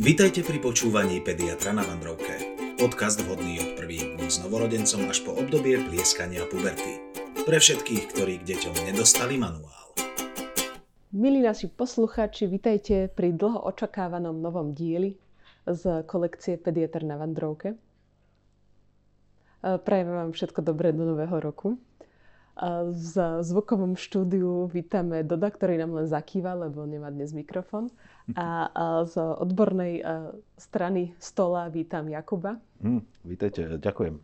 Vítajte pri počúvaní Pediatra na Vandrovke. Podcast vhodný od prvých dní s novorodencom až po obdobie plieskania puberty. Pre všetkých, ktorí k deťom nedostali manuál. Milí naši poslucháči, vítajte pri dlho očakávanom novom dieli z kolekcie Pediatr na Vandrovke. Prajem vám všetko dobré do nového roku. V zvukovom štúdiu vítame Doda, ktorý nám len zakýva, lebo nemá dnes mikrofón. A, z odbornej strany stola vítam Jakuba. Mm, vítajte, ďakujem.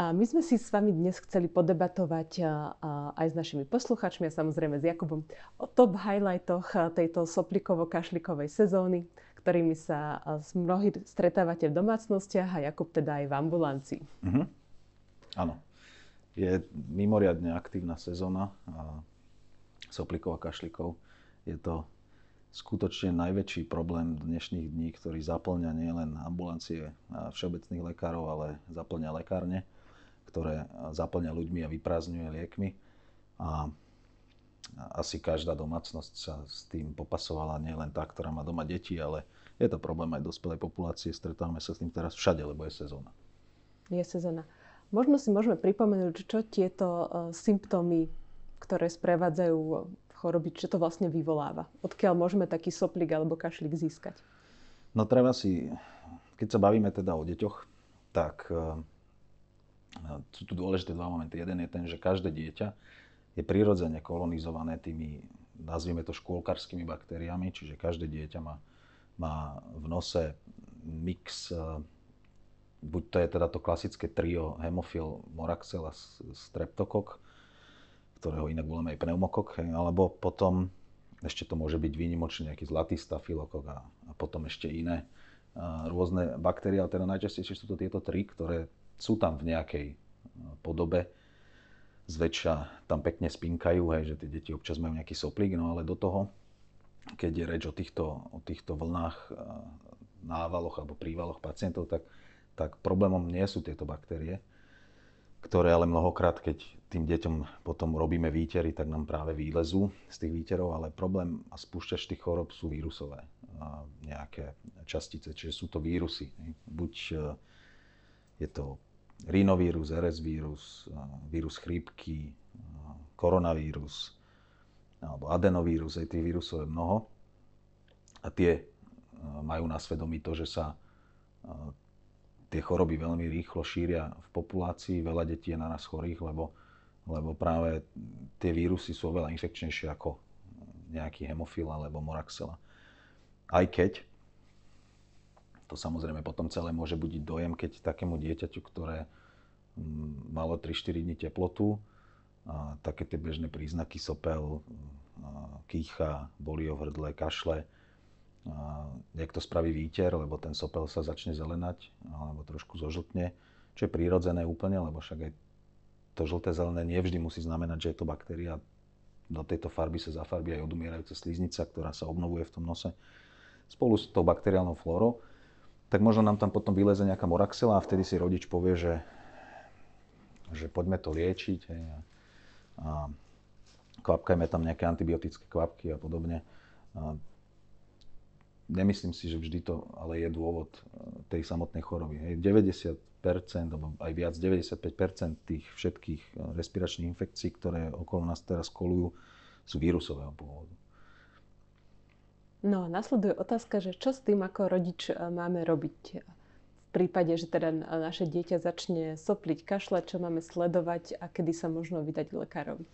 A my sme si s vami dnes chceli podebatovať aj s našimi posluchačmi a samozrejme s Jakubom o top highlightoch tejto soplikovo-kašlikovej sezóny, ktorými sa mnohí stretávate v domácnostiach a Jakub teda aj v ambulancii. Mm-hmm. Áno je mimoriadne aktívna sezóna soplikov a kašlikov. Je to skutočne najväčší problém dnešných dní, ktorý zaplňa nielen ambulancie všeobecných lekárov, ale zaplňa lekárne, ktoré zaplňa ľuďmi a vyprázdňuje liekmi. A asi každá domácnosť sa s tým popasovala, nielen tá, ktorá má doma deti, ale je to problém aj dospelej populácie. Stretávame sa s tým teraz všade, lebo je sezóna. Je sezóna. Možno si môžeme pripomenúť, čo tieto e, symptómy, ktoré sprevádzajú choroby, čo to vlastne vyvoláva. Odkiaľ môžeme taký soplik alebo kašlik získať? No treba si, keď sa bavíme teda o deťoch, tak e, sú tu dôležité dva momenty. Jeden je ten, že každé dieťa je prirodzene kolonizované tými, nazvime to škôlkarskými baktériami, čiže každé dieťa má, má v nose mix e, buď to je teda to klasické trio hemofil moraxella streptokok, ktorého inak voláme aj pneumokok, alebo potom ešte to môže byť výnimočne nejaký zlatý stafilokok a, a potom ešte iné a, rôzne baktérie, ale teda najčastejšie sú to tieto tri, ktoré sú tam v nejakej podobe. Zväčša tam pekne spinkajú, hej, že tie deti občas majú nejaký soplík, no ale do toho, keď je reč o týchto, o týchto vlnách, návaloch alebo prívaloch pacientov, tak tak problémom nie sú tieto baktérie, ktoré ale mnohokrát, keď tým deťom potom robíme výtery, tak nám práve výlezú z tých výterov, ale problém a spúšťač tých chorob sú vírusové nejaké častice, čiže sú to vírusy. Buď e, je to rinovírus, RS vírus, e, vírus chrípky, e, koronavírus alebo adenovírus, aj tých vírusov je mnoho. A tie majú na svedomí to, že sa tie choroby veľmi rýchlo šíria v populácii, veľa detí je na nás chorých, lebo, lebo práve tie vírusy sú oveľa infekčnejšie ako nejaký hemofil alebo moraxela. Aj keď to samozrejme potom celé môže budiť dojem, keď takému dieťaťu, ktoré mm, malo 3-4 dní teplotu, a také tie bežné príznaky sopel, kýcha, bolí o hrdle, kašle, niekto spraví výter, lebo ten sopel sa začne zelenať alebo trošku zožltne, čo je prírodzené úplne, lebo však aj to žlté zelené nevždy musí znamenať, že je to baktéria. Do tejto farby sa zafarbí aj odumierajúca sliznica, ktorá sa obnovuje v tom nose spolu s tou bakteriálnou flórou. Tak možno nám tam potom vyleze nejaká moraxela a vtedy si rodič povie, že, že poďme to liečiť. Hej, a, a kvapkajme tam nejaké antibiotické kvapky a podobne. A nemyslím si, že vždy to ale je dôvod e, tej samotnej choroby. Hej. 90%, alebo aj viac, 95% tých všetkých e, respiračných infekcií, ktoré okolo nás teraz kolujú, sú vírusového pôvodu. No a nasleduje otázka, že čo s tým ako rodič e, máme robiť v prípade, že teda naše dieťa začne sopliť, kašľať, čo máme sledovať a kedy sa možno vydať lekárovi?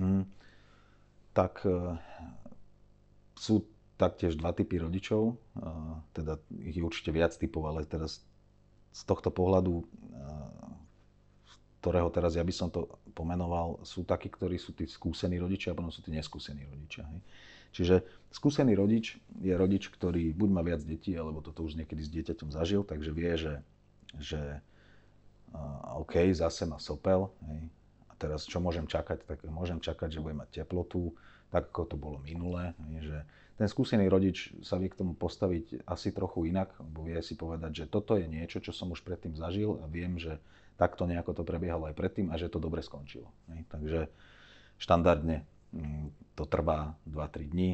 Mm, tak sú taktiež dva typy rodičov, teda ich je určite viac typov, ale teraz z tohto pohľadu, ktorého teraz ja by som to pomenoval, sú takí, ktorí sú tí skúsení rodičia a potom sú tí neskúsení rodičia. Hej. Čiže skúsený rodič je rodič, ktorý buď má viac detí, alebo toto už niekedy s dieťaťom zažil, takže vie, že, že OK, zase má sopel. Hej. A teraz čo môžem čakať? Tak môžem čakať, že bude mať teplotu, tak ako to bolo minulé. Že ten skúsený rodič sa vie k tomu postaviť asi trochu inak, lebo vie si povedať, že toto je niečo, čo som už predtým zažil a viem, že takto nejako to prebiehalo aj predtým a že to dobre skončilo. Takže štandardne mm, to trvá 2-3 dní,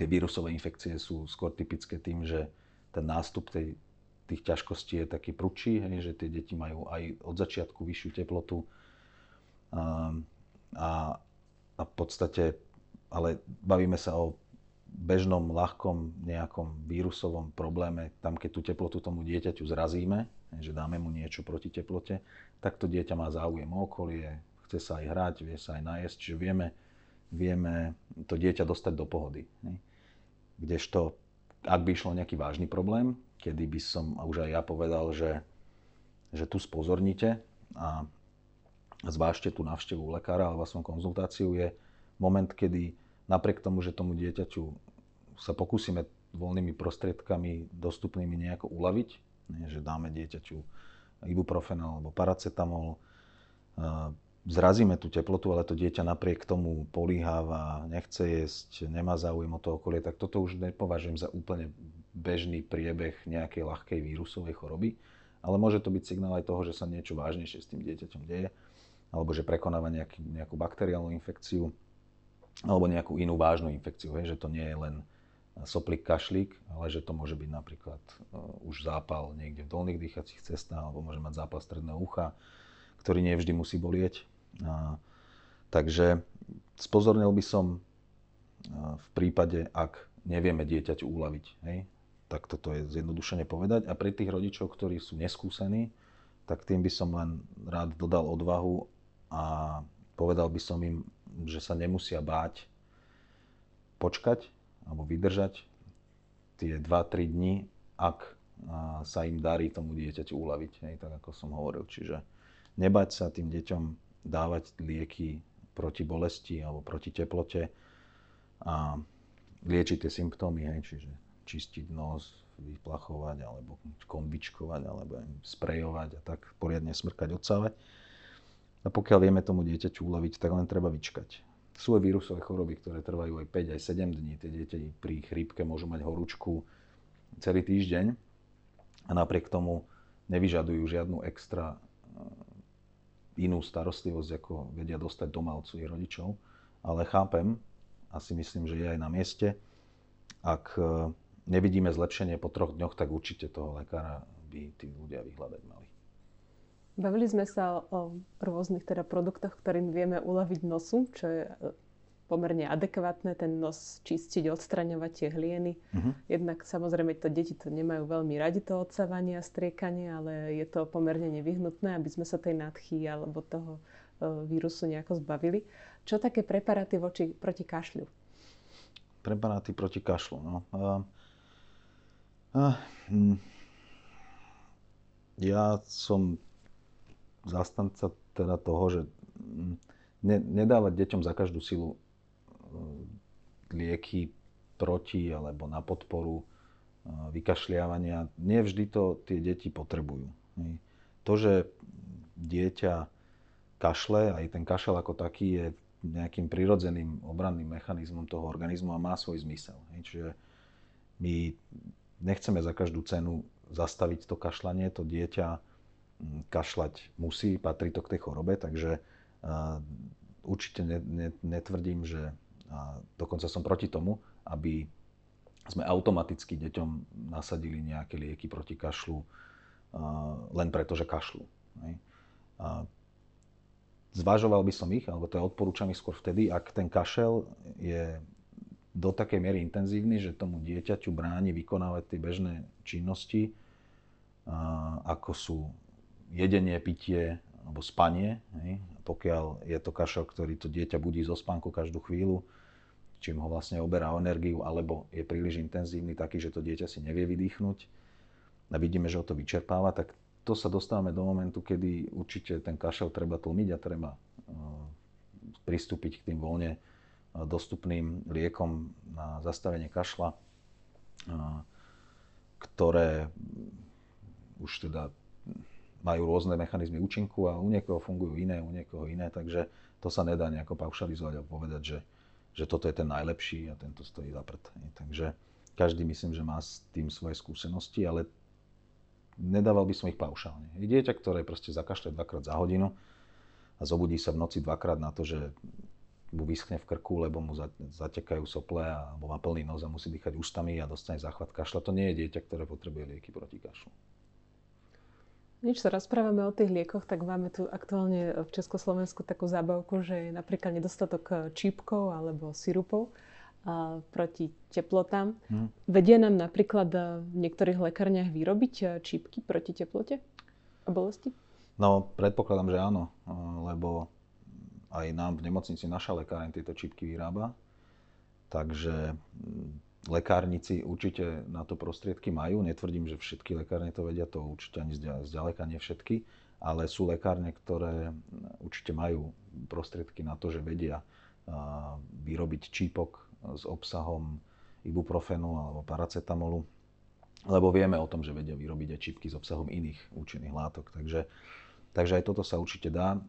tie vírusové infekcie sú skôr typické tým, že ten nástup tej, tých ťažkostí je taký hej, že tie deti majú aj od začiatku vyššiu teplotu. A, a, a v podstate, ale bavíme sa o bežnom, ľahkom nejakom vírusovom probléme, tam keď tú teplotu tomu dieťaťu zrazíme, že dáme mu niečo proti teplote, tak to dieťa má záujem o okolie, chce sa aj hrať, vie sa aj najesť, čiže vieme, vieme to dieťa dostať do pohody. Kdežto, ak by išlo nejaký vážny problém, kedy by som už aj ja povedal, že, že tu spozornite a zvážte tú návštevu u lekára alebo vlastnú konzultáciu, je moment, kedy napriek tomu, že tomu dieťaťu sa pokúsime voľnými prostriedkami dostupnými nejako uľaviť, že dáme dieťaťu ibuprofen alebo paracetamol, zrazíme tú teplotu, ale to dieťa napriek tomu políháva, nechce jesť, nemá záujem o to okolie, tak toto už nepovažujem za úplne bežný priebeh nejakej ľahkej vírusovej choroby, ale môže to byť signál aj toho, že sa niečo vážnejšie s tým dieťaťom deje, alebo že prekonáva nejaký, nejakú bakteriálnu infekciu, alebo nejakú inú vážnu infekciu, hej, že to nie je len soplik, kašlík, ale že to môže byť napríklad uh, už zápal niekde v dolných dýchacích cestách, alebo môže mať zápal stredného ucha, ktorý nie vždy musí bolieť. A, takže spozornil by som a, v prípade, ak nevieme dieťaťu uľaviť. Hej? Tak toto je zjednodušene povedať. A pre tých rodičov, ktorí sú neskúsení, tak tým by som len rád dodal odvahu a povedal by som im, že sa nemusia báť počkať alebo vydržať tie 2-3 dní, ak sa im darí tomu dieťaťu uľaviť, hej, tak ako som hovoril. Čiže nebať sa tým deťom dávať lieky proti bolesti alebo proti teplote a liečiť tie symptómy, hej, čiže čistiť nos, vyplachovať alebo konvičkovať alebo sprejovať a tak poriadne smrkať, odsávať. A pokiaľ vieme tomu dieťaťu uľaviť, tak len treba vyčkať. Sú aj vírusové choroby, ktoré trvajú aj 5, aj 7 dní. Tie deti pri chrípke môžu mať horúčku celý týždeň a napriek tomu nevyžadujú žiadnu extra inú starostlivosť, ako vedia dostať domácu ich rodičov. Ale chápem a si myslím, že je aj na mieste, ak e, nevidíme zlepšenie po troch dňoch, tak určite toho lekára by tí ľudia vyhľadať mali. Bavili sme sa o, rôznych teda produktoch, ktorým vieme uľaviť nosu, čo je pomerne adekvátne ten nos čistiť, odstraňovať tie hlieny. Uh-huh. Jednak samozrejme to deti to nemajú veľmi radi to odsávanie a striekanie, ale je to pomerne nevyhnutné, aby sme sa tej nadchy alebo toho uh, vírusu nejako zbavili. Čo také preparáty voči, proti kašľu? Preparáty proti kašľu, no. Uh, uh, hm. Ja som zastanca teda toho, že hm, ne, nedávať deťom za každú silu lieky proti alebo na podporu vykašľávania. Nevždy to tie deti potrebujú. To, že dieťa kašle, aj ten kašel ako taký je nejakým prirodzeným obranným mechanizmom toho organizmu a má svoj zmysel. Čiže my nechceme za každú cenu zastaviť to kašlanie, to dieťa kašľať musí, patrí to k tej chorobe, takže určite netvrdím, že dokonca som proti tomu, aby sme automaticky deťom nasadili nejaké lieky proti kašlu len preto, že kašlu. Zvažoval by som ich, alebo to je odporúčam skôr vtedy, ak ten kašel je do takej miery intenzívny, že tomu dieťaťu bráni vykonávať tie bežné činnosti, ako sú jedenie, pitie alebo spanie. Pokiaľ je to kašel, ktorý to dieťa budí zo spánku každú chvíľu, čím ho vlastne oberá energiu, alebo je príliš intenzívny taký, že to dieťa si nevie vydýchnuť a vidíme, že ho to vyčerpáva, tak to sa dostávame do momentu, kedy určite ten kašel treba tlmiť a treba uh, pristúpiť k tým voľne uh, dostupným liekom na zastavenie kašla, uh, ktoré už teda majú rôzne mechanizmy účinku a u niekoho fungujú iné, u niekoho iné, takže to sa nedá nejako paušalizovať a povedať, že že toto je ten najlepší a tento stojí za prd. Takže každý myslím, že má s tým svoje skúsenosti, ale nedával by som ich paušálne. Je dieťa, ktoré proste zakašle dvakrát za hodinu a zobudí sa v noci dvakrát na to, že mu vyschne v krku, lebo mu zatekajú sople alebo má plný nos a musí dýchať ústami a dostane záchvat kašla. To nie je dieťa, ktoré potrebuje lieky proti kašlu. Nič sa rozprávame o tých liekoch, tak máme tu aktuálne v Československu takú zábavku, že je napríklad nedostatok eh, čípkov alebo sirupov a, proti teplotám. Hmm. Vedia nám napríklad eh, v niektorých lekárniach vyrobiť eh, čípky proti teplote a bolesti? No, predpokladám, že áno, lebo aj nám v nemocnici naša lekáreň tieto čipky vyrába. Takže mm, lekárnici určite na to prostriedky majú. Netvrdím, že všetky lekárne to vedia, to určite ani zďaleka nie všetky, ale sú lekárne, ktoré určite majú prostriedky na to, že vedia vyrobiť čípok s obsahom ibuprofenu alebo paracetamolu, lebo vieme o tom, že vedia vyrobiť aj čipky s obsahom iných účinných látok. Takže, takže aj toto sa určite dá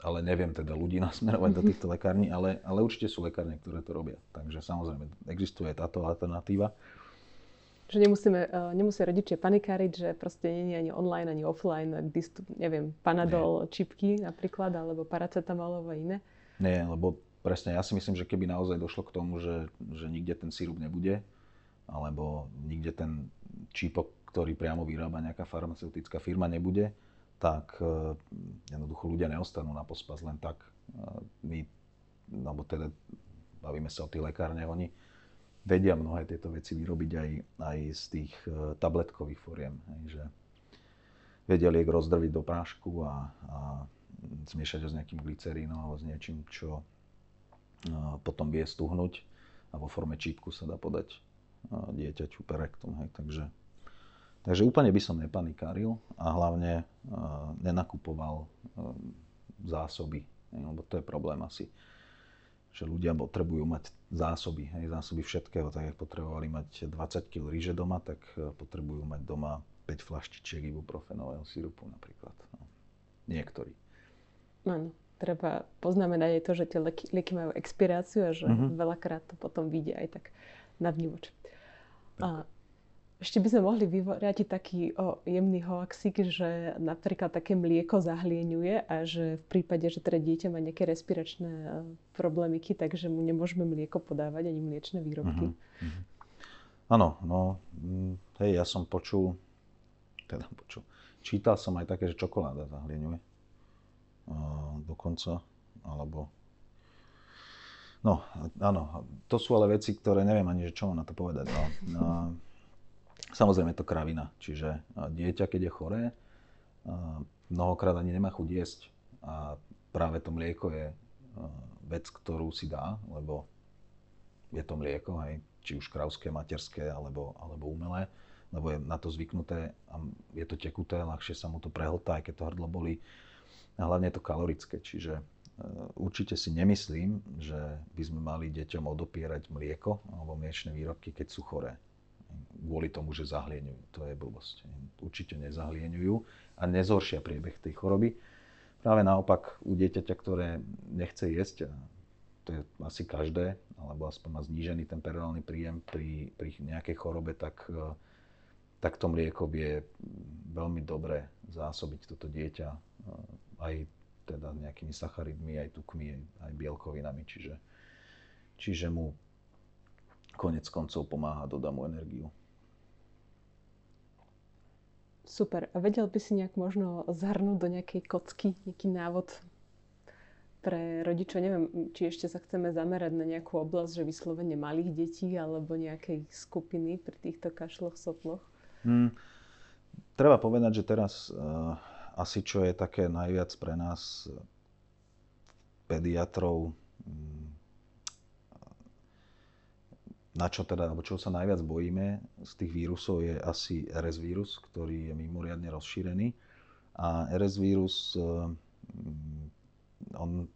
ale neviem teda ľudí nasmerovať do mhm. týchto lekární, ale, ale určite sú lekárne, ktoré to robia. Takže samozrejme, existuje táto alternatíva. Že nemusíme, uh, nemusia rodičia panikáriť, že proste nie je ani online, ani offline, distup, neviem, panadol, nie. čipky napríklad, alebo paracetamol, alebo iné. Nie, lebo presne, ja si myslím, že keby naozaj došlo k tomu, že, že nikde ten sírup nebude, alebo nikde ten čípok, ktorý priamo vyrába nejaká farmaceutická firma, nebude, tak e, jednoducho ľudia neostanú na pospas len tak. E, my, alebo teda bavíme sa o tých lekárne, oni vedia mnohé tieto veci vyrobiť aj, aj z tých e, tabletkových foriem. Hej, že vedia liek rozdrviť do prášku a, a zmiešať ho s nejakým glycerínom alebo s niečím, čo potom vie stuhnúť a vo forme čípku sa dá podať dieťaťu perektom. Hej, takže Takže úplne by som nepanikáril a hlavne uh, nenakupoval uh, zásoby, lebo to je problém asi, že ľudia potrebujú mať zásoby, hej, zásoby všetkého, tak ako potrebovali mať 20 kg ríže doma, tak uh, potrebujú mať doma 5 flaštičiek ibuprofenového sirupu napríklad. No. Niektorí. Áno, treba poznamenať aj to, že tie lieky, lieky majú expiráciu a že uh-huh. veľakrát to potom vyjde aj tak na vnívoč. A ešte by sme mohli vyvrátiť taký o, jemný hoaxik, že napríklad také mlieko zahlieňuje a že v prípade, že teda dieťa má nejaké respiračné e, problémiky, takže mu nemôžeme mlieko podávať ani mliečne výrobky. Uh-huh. Áno, no, mm, hej, ja som počul, teda počul, čítal som aj také, že čokoláda zahlieňuje. Uh, dokonca, alebo No, áno, to sú ale veci, ktoré neviem ani, že čo mám na to povedať. No. No, Samozrejme je to kravina, čiže dieťa, keď je choré, mnohokrát ani nemá chuť jesť a práve to mlieko je vec, ktorú si dá, lebo je to mlieko, hej, či už krauské, materské alebo, alebo umelé, lebo je na to zvyknuté a je to tekuté, ľahšie sa mu to prehltá, aj keď to hrdlo bolí. A hlavne je to kalorické, čiže určite si nemyslím, že by sme mali deťom odopierať mlieko alebo mliečne výrobky, keď sú choré kvôli tomu, že zahlieňujú. To je blbosť. Určite nezahlieňujú a nezhoršia priebeh tej choroby. Práve naopak u dieťaťa, ktoré nechce jesť, a to je asi každé, alebo aspoň má znížený ten perorálny príjem pri, pri nejakej chorobe, tak, e, tak to mlieko vie veľmi dobre zásobiť toto dieťa e, aj teda nejakými sacharidmi, aj tukmi, aj bielkovinami. Čiže, čiže mu konec koncov pomáha, dodá mu energiu. Super. A vedel by si nejak možno zhrnúť do nejakej kocky, nejaký návod pre rodičov? Neviem, či ešte sa chceme zamerať na nejakú oblasť, že vyslovene malých detí alebo nejakej skupiny pri týchto kašloch, soploch? Hmm. Treba povedať, že teraz uh, asi čo je také najviac pre nás pediatrov um, na čo teda, alebo čo sa najviac bojíme z tých vírusov je asi RS vírus, ktorý je mimoriadne rozšírený. A RS vírus, eh, on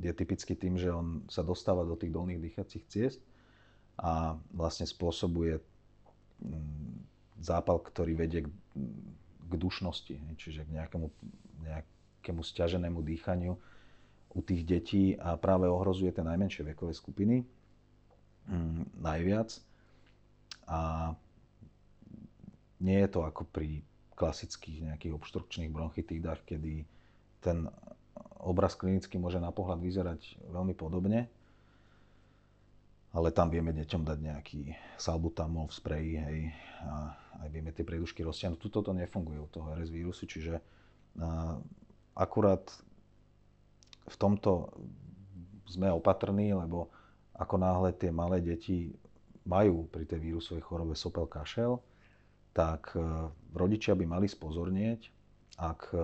je typický tým, že on sa dostáva do tých dolných dýchacích ciest a vlastne spôsobuje mm, zápal, ktorý vedie k, dušnosti, čiže k nejakému, nejakému stiaženému dýchaniu u tých detí a práve ohrozuje tie najmenšie vekové skupiny mm, najviac. A nie je to ako pri klasických nejakých obštrukčných bronchitidách, kedy ten obraz klinicky môže na pohľad vyzerať veľmi podobne, ale tam vieme deťom dať nejaký salbutamol v spreji, hej, a aj vieme tie priedušky roztiahnuť. Tuto to nefunguje u toho RS vírusu, čiže a, akurát v tomto sme opatrní, lebo ako náhle tie malé deti majú pri tej vírusovej chorobe sopel kašel, tak e, rodičia by mali spozornieť, ak e,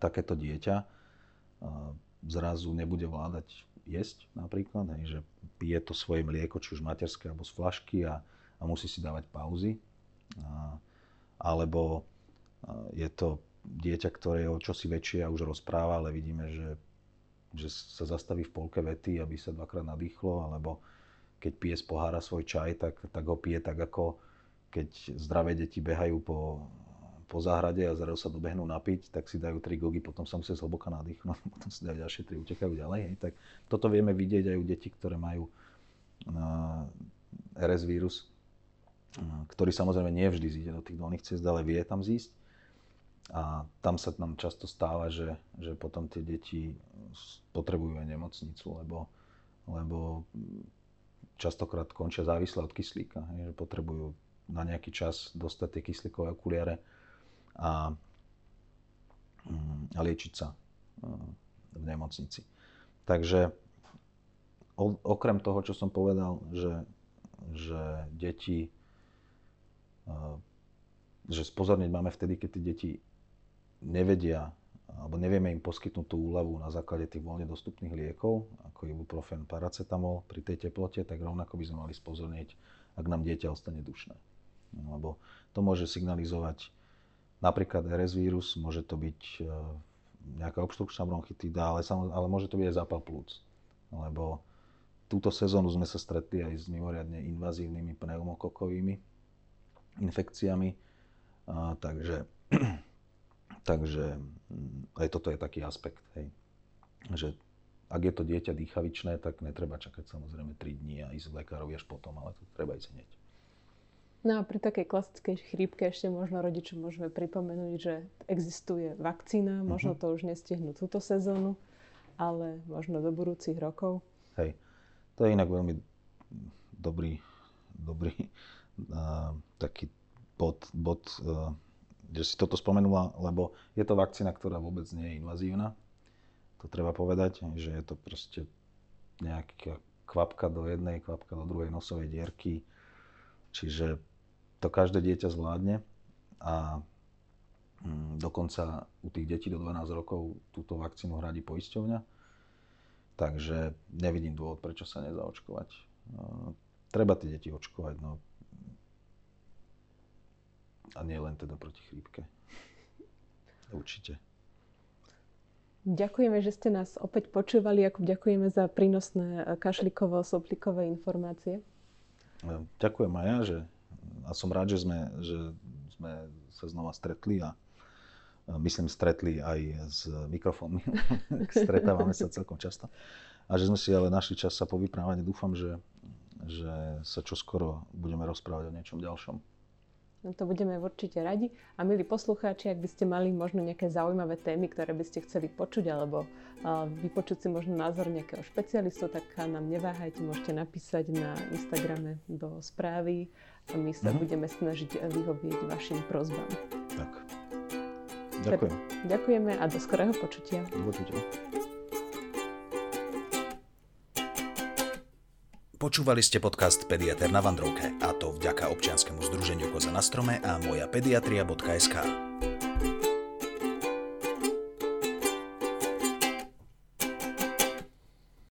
takéto dieťa e, zrazu nebude vládať jesť napríklad, hej, že pije to svoje mlieko, či už materské alebo z flašky a, a musí si dávať pauzy. A, alebo je to dieťa, ktoré je o čosi väčšie a už rozpráva, ale vidíme, že, že sa zastaví v polke vety, aby sa dvakrát nadýchlo, alebo keď pije z pohára svoj čaj, tak, tak ho pije tak, ako keď zdravé deti behajú po po záhrade a zrazu sa dobehnú napiť, tak si dajú tri gogy, potom sa musia zhlboka nadýchnuť, potom si dajú ďalšie tri, utekajú ďalej. Hej. Tak toto vieme vidieť aj u detí, ktoré majú uh, RS vírus, uh, ktorý samozrejme nie zíde do tých dolných ciest, ale vie tam zísť. A tam sa nám často stáva, že, že potom tie deti potrebujú aj nemocnicu, lebo, lebo častokrát končia závisle od kyslíka, hej, že potrebujú na nejaký čas dostať tie kyslíkové okuliare a, mm, a liečiť sa e, v nemocnici. Takže okrem toho, čo som povedal, že, že deti, e, že spozorniť máme vtedy, keď tie deti nevedia alebo nevieme im poskytnúť tú úľavu na základe tých voľne dostupných liekov, ako ibuprofen, paracetamol pri tej teplote, tak rovnako by sme mali spozorniť, ak nám dieťa ostane dušné. No, lebo to môže signalizovať napríklad RS vírus, môže to byť e, nejaká obštrukčná bronchitída, ale, ale môže to byť aj zápal plúc. Lebo túto sezónu sme sa stretli aj s mimoriadne invazívnymi pneumokokovými infekciami, a, takže, takže mm, aj toto je taký aspekt, hej, že ak je to dieťa dýchavičné, tak netreba čakať samozrejme 3 dní a ísť k lekárovi až potom, ale to treba ísť hneď. No a pri takej klasickej chrípke ešte možno rodičom môžeme pripomenúť, že existuje vakcína, uh-huh. možno to už nestihnú túto sezónu, ale možno do budúcich rokov. Hej, to je inak veľmi dobrý, dobrý uh, taký bod, bod uh, že si toto spomenula, lebo je to vakcína, ktorá vôbec nie je invazívna. To treba povedať, že je to proste nejaká kvapka do jednej, kvapka do druhej nosovej dierky. Čiže to každé dieťa zvládne a mm, dokonca u tých detí do 12 rokov túto vakcínu hradí poisťovňa. Takže nevidím dôvod, prečo sa nezaočkovať. No, treba tie deti očkovať, no. A nie len teda proti chrípke. Určite. Ďakujeme, že ste nás opäť počúvali. Jakub, ďakujeme za prínosné kašlikovo-soplikové informácie. Ďakujem aj ja, že a som rád, že sme, že sme sa znova stretli a myslím stretli aj s mikrofónmi. Stretávame sa celkom často. A že sme si ale našli čas sa povyprávať. Dúfam, že, že sa čoskoro budeme rozprávať o niečom ďalšom. No to budeme určite radi. A milí poslucháči, ak by ste mali možno nejaké zaujímavé témy, ktoré by ste chceli počuť, alebo vypočuť si možno názor nejakého špecialistu, tak nám neváhajte, môžete napísať na Instagrame do správy a my sa mm-hmm. budeme snažiť vyhovieť vašim prozbám. Tak. Ďakujem. Ďakujeme a do skorého počutia. Do počutia. Počúvali ste podcast Pediater na Vandrovke, a to vďaka občianskému združeniu Koza na strome a moja pediatria.sk.